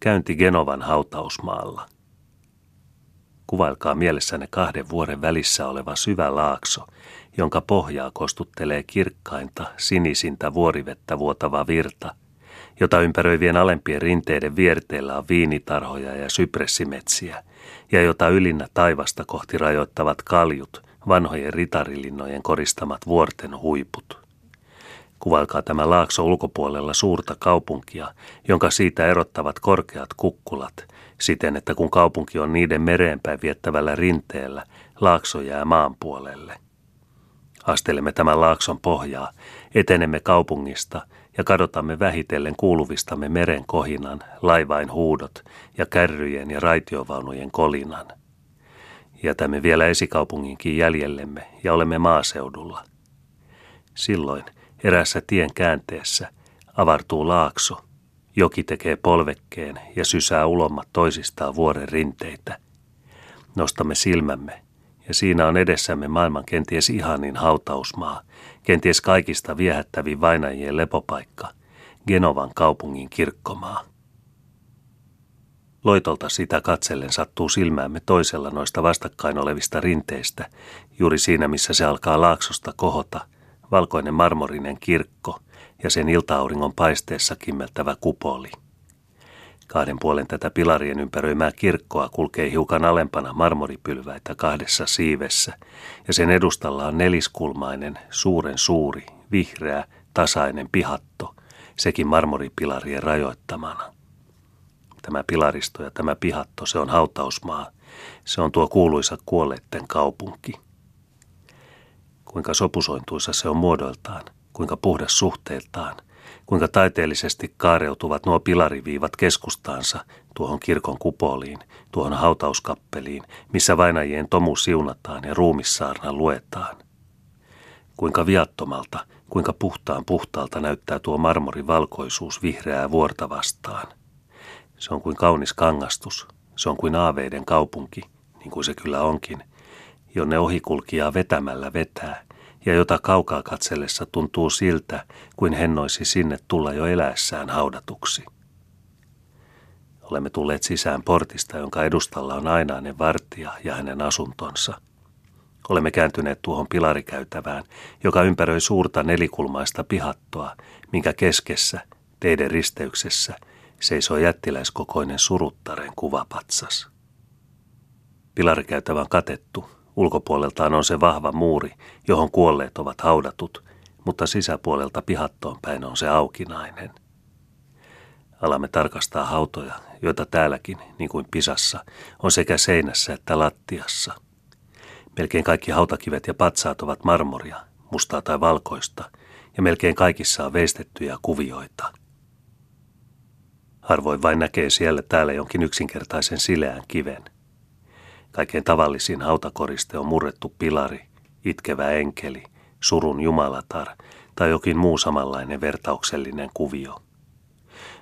Käynti Genovan hautausmaalla. Kuvailkaa mielessänne kahden vuoren välissä oleva syvä laakso, jonka pohjaa kostuttelee kirkkainta, sinisintä vuorivettä vuotava virta, jota ympäröivien alempien rinteiden vierteillä on viinitarhoja ja sypressimetsiä, ja jota ylinnä taivasta kohti rajoittavat kaljut, vanhojen ritarilinnojen koristamat vuorten huiput. Kuvailkaa tämä laakso ulkopuolella suurta kaupunkia, jonka siitä erottavat korkeat kukkulat, siten että kun kaupunki on niiden mereenpäin viettävällä rinteellä, laakso jää maan puolelle. Astelemme tämän laakson pohjaa, etenemme kaupungista ja kadotamme vähitellen kuuluvistamme meren kohinan, laivain huudot ja kärryjen ja raitiovaunujen kolinan. Jätämme vielä esikaupunginkin jäljellemme ja olemme maaseudulla. Silloin – Erässä tien käänteessä avartuu laakso. Joki tekee polvekkeen ja sysää ulommat toisistaan vuoren rinteitä. Nostamme silmämme ja siinä on edessämme maailman kenties ihanin hautausmaa, kenties kaikista viehättävin vainajien lepopaikka, Genovan kaupungin kirkkomaa. Loitolta sitä katsellen sattuu silmäämme toisella noista vastakkain olevista rinteistä, juuri siinä missä se alkaa laaksosta kohota – valkoinen marmorinen kirkko ja sen iltaauringon paisteessa kimmeltävä kupoli. Kahden puolen tätä pilarien ympäröimää kirkkoa kulkee hiukan alempana marmoripylväitä kahdessa siivessä, ja sen edustalla on neliskulmainen, suuren suuri, vihreä, tasainen pihatto, sekin marmoripilarien rajoittamana. Tämä pilaristo ja tämä pihatto, se on hautausmaa. Se on tuo kuuluisa kuolleiden kaupunki kuinka sopusointuisa se on muodoiltaan, kuinka puhdas suhteeltaan, kuinka taiteellisesti kaareutuvat nuo pilariviivat keskustaansa tuohon kirkon kupoliin, tuohon hautauskappeliin, missä vainajien tomu siunataan ja ruumissaarna luetaan. Kuinka viattomalta, kuinka puhtaan puhtaalta näyttää tuo marmorivalkoisuus vihreää vuorta vastaan. Se on kuin kaunis kangastus, se on kuin aaveiden kaupunki, niin kuin se kyllä onkin – jonne ohikulkijaa vetämällä vetää, ja jota kaukaa katsellessa tuntuu siltä, kuin hennoisi sinne tulla jo eläessään haudatuksi. Olemme tulleet sisään portista, jonka edustalla on ainainen vartija ja hänen asuntonsa. Olemme kääntyneet tuohon pilarikäytävään, joka ympäröi suurta nelikulmaista pihattoa, minkä keskessä, teidän risteyksessä, seisoo jättiläiskokoinen suruttaren kuvapatsas. Pilarikäytävän katettu, Ulkopuoleltaan on se vahva muuri, johon kuolleet ovat haudatut, mutta sisäpuolelta pihattoon päin on se aukinainen. Alamme tarkastaa hautoja, joita täälläkin, niin kuin Pisassa, on sekä seinässä että lattiassa. Melkein kaikki hautakivet ja patsaat ovat marmoria, mustaa tai valkoista, ja melkein kaikissa on veistettyjä kuvioita. Harvoin vain näkee siellä täällä jonkin yksinkertaisen sileän kiven – Kaikkein tavallisin hautakoriste on murrettu pilari, itkevä enkeli, surun jumalatar tai jokin muu samanlainen vertauksellinen kuvio.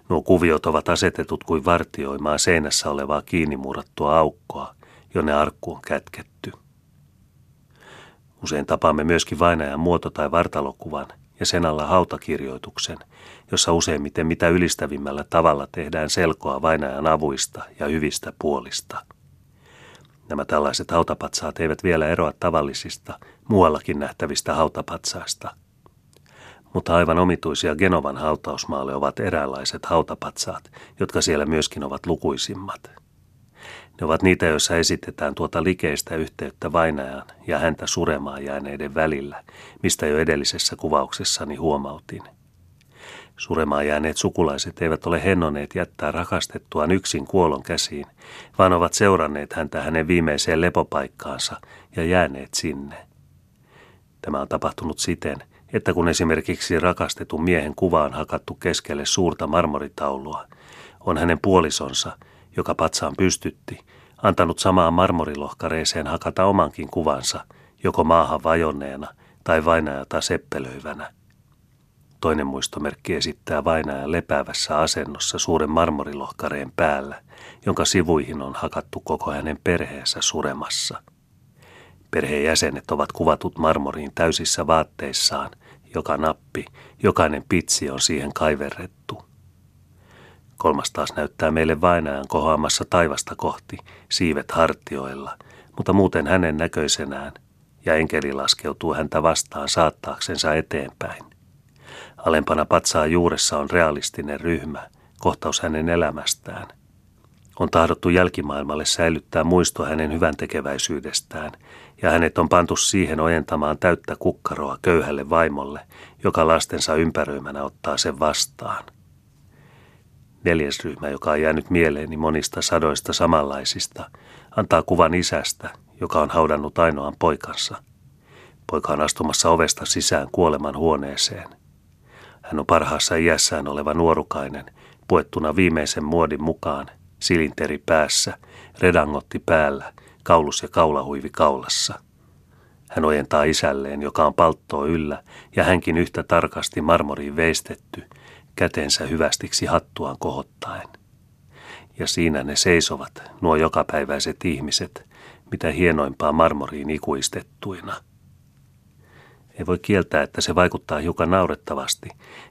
Nuo kuviot ovat asetetut kuin vartioimaan seinässä olevaa kiinnimurattua aukkoa, jonne arkku on kätketty. Usein tapaamme myöskin vainajan muoto- tai vartalokuvan ja sen alla hautakirjoituksen, jossa useimmiten mitä ylistävimmällä tavalla tehdään selkoa vainajan avuista ja hyvistä puolista – Nämä tällaiset hautapatsaat eivät vielä eroa tavallisista, muuallakin nähtävistä hautapatsaista. Mutta aivan omituisia Genovan hautausmaalle ovat eräänlaiset hautapatsaat, jotka siellä myöskin ovat lukuisimmat. Ne ovat niitä, joissa esitetään tuota likeistä yhteyttä vainajan ja häntä suremaan jääneiden välillä, mistä jo edellisessä kuvauksessani huomautin – Suremaan jääneet sukulaiset eivät ole hennoneet jättää rakastettuaan yksin kuolon käsiin, vaan ovat seuranneet häntä hänen viimeiseen lepopaikkaansa ja jääneet sinne. Tämä on tapahtunut siten, että kun esimerkiksi rakastetun miehen kuva on hakattu keskelle suurta marmoritaulua, on hänen puolisonsa, joka patsaan pystytti, antanut samaan marmorilohkareeseen hakata omankin kuvansa, joko maahan vajonneena tai vainajata seppelöivänä. Toinen muistomerkki esittää vainajan lepäävässä asennossa suuren marmorilohkareen päällä, jonka sivuihin on hakattu koko hänen perheensä suremassa. Perheen jäsenet ovat kuvatut marmoriin täysissä vaatteissaan, joka nappi, jokainen pitsi on siihen kaiverrettu. Kolmas taas näyttää meille vainajan kohoamassa taivasta kohti, siivet hartioilla, mutta muuten hänen näköisenään, ja enkeli laskeutuu häntä vastaan saattaaksensa eteenpäin. Alempana patsaan juuressa on realistinen ryhmä, kohtaus hänen elämästään. On tahdottu jälkimaailmalle säilyttää muisto hänen hyvän tekeväisyydestään, ja hänet on pantu siihen ojentamaan täyttä kukkaroa köyhälle vaimolle, joka lastensa ympäröimänä ottaa sen vastaan. Neljäs ryhmä, joka on jäänyt mieleeni monista sadoista samanlaisista, antaa kuvan isästä, joka on haudannut ainoan poikansa. Poika on astumassa ovesta sisään kuoleman huoneeseen. Hän on parhaassa iässään oleva nuorukainen, puettuna viimeisen muodin mukaan, silinteri päässä, redangotti päällä, kaulus ja kaulahuivi kaulassa. Hän ojentaa isälleen, joka on palttoo yllä, ja hänkin yhtä tarkasti marmoriin veistetty, kätensä hyvästiksi hattuaan kohottaen. Ja siinä ne seisovat, nuo jokapäiväiset ihmiset, mitä hienoimpaa marmoriin ikuistettuina. Ei voi kieltää, että se vaikuttaa hiukan naurettavasti,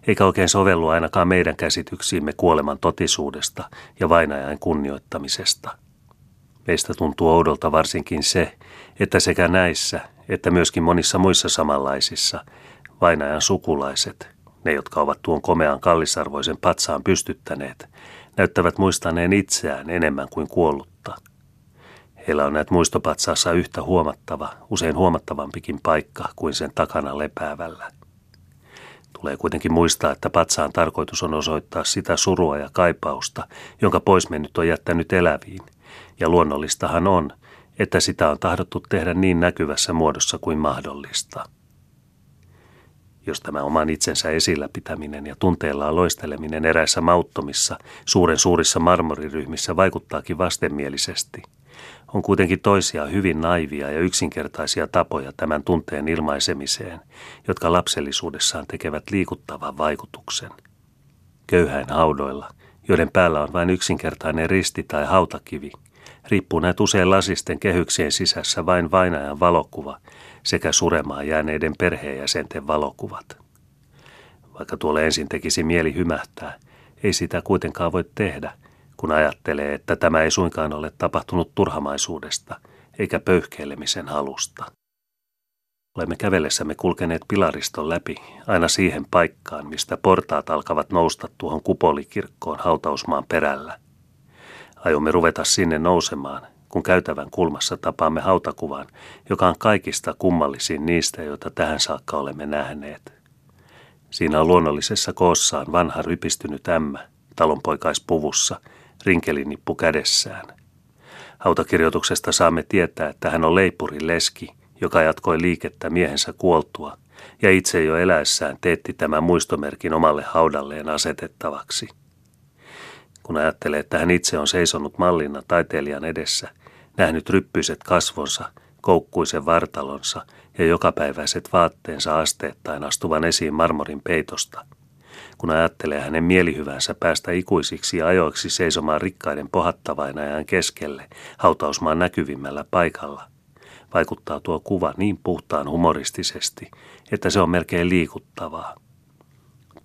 eikä oikein sovellu ainakaan meidän käsityksiimme kuoleman totisuudesta ja vainajan kunnioittamisesta. Meistä tuntuu oudolta varsinkin se, että sekä näissä että myöskin monissa muissa samanlaisissa vainajan sukulaiset, ne jotka ovat tuon komean kallisarvoisen patsaan pystyttäneet, näyttävät muistaneen itseään enemmän kuin kuollutta – Heillä on näet muistopatsaassa yhtä huomattava, usein huomattavampikin paikka kuin sen takana lepäävällä. Tulee kuitenkin muistaa, että patsaan tarkoitus on osoittaa sitä surua ja kaipausta, jonka poismennyt on jättänyt eläviin. Ja luonnollistahan on, että sitä on tahdottu tehdä niin näkyvässä muodossa kuin mahdollista. Jos tämä oman itsensä esillä pitäminen ja tunteellaan loisteleminen eräissä mauttomissa, suuren suurissa marmoriryhmissä vaikuttaakin vastenmielisesti – on kuitenkin toisia hyvin naivia ja yksinkertaisia tapoja tämän tunteen ilmaisemiseen, jotka lapsellisuudessaan tekevät liikuttavan vaikutuksen. Köyhäin haudoilla, joiden päällä on vain yksinkertainen risti tai hautakivi, riippuu näet usein lasisten kehyksien sisässä vain vainajan valokuva sekä suremaan jääneiden perheenjäsenten valokuvat. Vaikka tuolle ensin tekisi mieli hymähtää, ei sitä kuitenkaan voi tehdä – kun ajattelee, että tämä ei suinkaan ole tapahtunut turhamaisuudesta eikä pöyhkeilemisen halusta. Olemme kävellessämme kulkeneet pilariston läpi aina siihen paikkaan, mistä portaat alkavat nousta tuohon kupolikirkkoon hautausmaan perällä. Aiomme ruveta sinne nousemaan, kun käytävän kulmassa tapaamme hautakuvan, joka on kaikista kummallisin niistä, joita tähän saakka olemme nähneet. Siinä on luonnollisessa koossaan vanha rypistynyt ämmä, talonpoikaispuvussa – rinkelinippu kädessään. Hautakirjoituksesta saamme tietää, että hän on leipurin leski, joka jatkoi liikettä miehensä kuoltua, ja itse jo eläessään teetti tämän muistomerkin omalle haudalleen asetettavaksi. Kun ajattelee, että hän itse on seisonut mallina taiteilijan edessä, nähnyt ryppyiset kasvonsa, koukkuisen vartalonsa ja jokapäiväiset vaatteensa asteettain astuvan esiin marmorin peitosta – kun ajattelee hänen mielihyvänsä päästä ikuisiksi ajoiksi seisomaan rikkaiden pohattavainajan keskelle hautausmaan näkyvimmällä paikalla. Vaikuttaa tuo kuva niin puhtaan humoristisesti, että se on melkein liikuttavaa.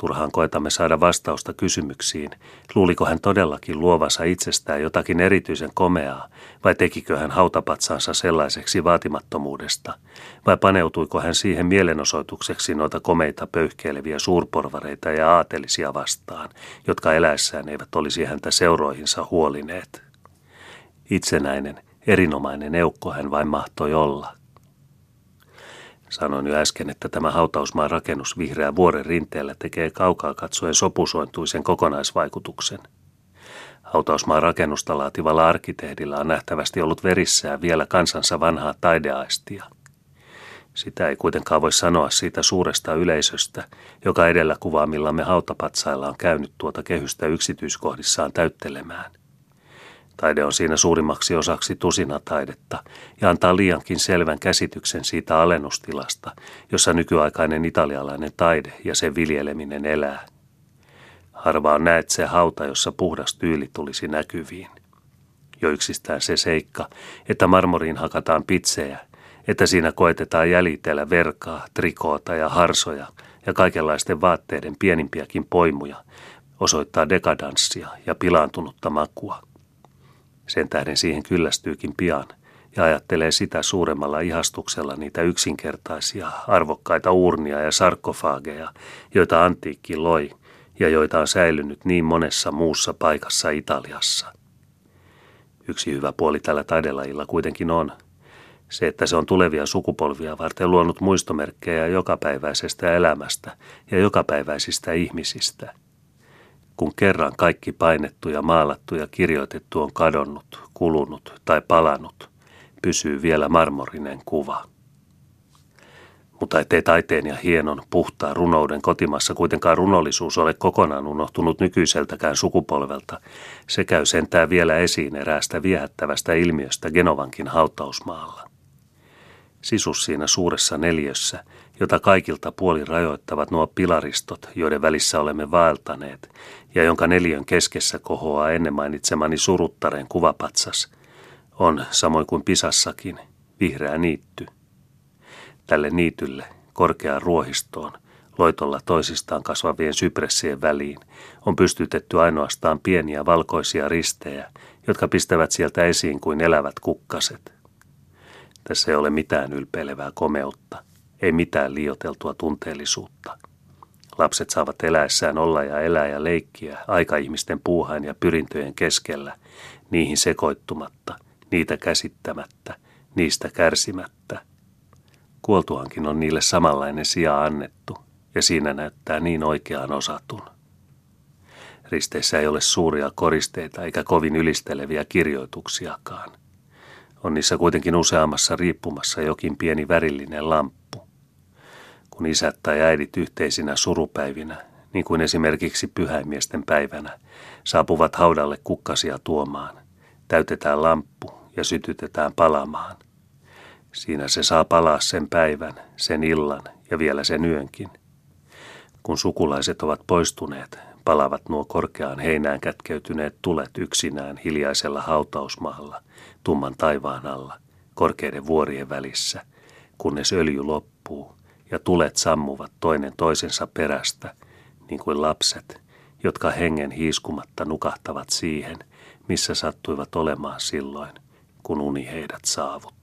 Turhaan koetamme saada vastausta kysymyksiin, luuliko hän todellakin luovansa itsestään jotakin erityisen komeaa, vai tekikö hän hautapatsansa sellaiseksi vaatimattomuudesta, vai paneutuiko hän siihen mielenosoitukseksi noita komeita pöyhkeileviä suurporvareita ja aatelisia vastaan, jotka eläessään eivät olisi häntä seuroihinsa huolineet. Itsenäinen, erinomainen eukko hän vain mahtoi olla. Sanoin jo äsken, että tämä hautausmaan rakennus vihreän vuoren rinteellä tekee kaukaa katsoen sopusointuisen kokonaisvaikutuksen. Hautausmaan rakennusta laativalla arkkitehdillä on nähtävästi ollut verissään vielä kansansa vanhaa taideaistia. Sitä ei kuitenkaan voi sanoa siitä suuresta yleisöstä, joka edellä kuvaamillamme hautapatsailla on käynyt tuota kehystä yksityiskohdissaan täyttelemään. Taide on siinä suurimmaksi osaksi tusinataidetta ja antaa liiankin selvän käsityksen siitä alennustilasta, jossa nykyaikainen italialainen taide ja sen viljeleminen elää. Harvaan näet se hauta, jossa puhdas tyyli tulisi näkyviin. Jo yksistään se seikka, että marmoriin hakataan pitsejä, että siinä koetetaan jäljitellä verkaa, trikoota ja harsoja ja kaikenlaisten vaatteiden pienimpiäkin poimuja, osoittaa dekadanssia ja pilaantunutta makua. Sen tähden siihen kyllästyykin pian ja ajattelee sitä suuremmalla ihastuksella niitä yksinkertaisia, arvokkaita urnia ja sarkofaageja, joita antiikki loi ja joita on säilynyt niin monessa muussa paikassa Italiassa. Yksi hyvä puoli tällä taidelajilla kuitenkin on, se, että se on tulevia sukupolvia varten luonut muistomerkkejä jokapäiväisestä elämästä ja jokapäiväisistä ihmisistä. Kun kerran kaikki painettu ja maalattu ja kirjoitettu on kadonnut, kulunut tai palannut, pysyy vielä marmorinen kuva. Mutta ettei taiteen ja hienon, puhtaan runouden kotimassa kuitenkaan runollisuus ole kokonaan unohtunut nykyiseltäkään sukupolvelta, se käy sentään vielä esiin eräästä viehättävästä ilmiöstä Genovankin hautausmaalla. Sisus siinä suuressa neljössä, jota kaikilta puolin rajoittavat nuo pilaristot, joiden välissä olemme vaeltaneet, ja jonka neljön keskessä kohoaa ennen mainitsemani suruttareen kuvapatsas, on, samoin kuin Pisassakin, vihreä niitty. Tälle niitylle, korkeaan ruohistoon, loitolla toisistaan kasvavien sypressien väliin, on pystytetty ainoastaan pieniä valkoisia ristejä, jotka pistävät sieltä esiin kuin elävät kukkaset – tässä ei ole mitään ylpeilevää komeutta, ei mitään liioteltua tunteellisuutta. Lapset saavat eläessään olla ja elää ja leikkiä aikaihmisten puuhain ja pyrintöjen keskellä, niihin sekoittumatta, niitä käsittämättä, niistä kärsimättä. Kuoltuankin on niille samanlainen sija annettu, ja siinä näyttää niin oikeaan osatun. Risteissä ei ole suuria koristeita eikä kovin ylisteleviä kirjoituksiakaan. On niissä kuitenkin useammassa riippumassa jokin pieni värillinen lamppu. Kun isät tai äidit yhteisinä surupäivinä, niin kuin esimerkiksi pyhäimiesten päivänä, saapuvat haudalle kukkasia tuomaan, täytetään lamppu ja sytytetään palamaan. Siinä se saa palaa sen päivän, sen illan ja vielä sen yönkin. Kun sukulaiset ovat poistuneet, palavat nuo korkeaan heinään kätkeytyneet tulet yksinään hiljaisella hautausmaalla, tumman taivaan alla, korkeiden vuorien välissä, kunnes öljy loppuu ja tulet sammuvat toinen toisensa perästä, niin kuin lapset, jotka hengen hiiskumatta nukahtavat siihen, missä sattuivat olemaan silloin, kun uni heidät saavut.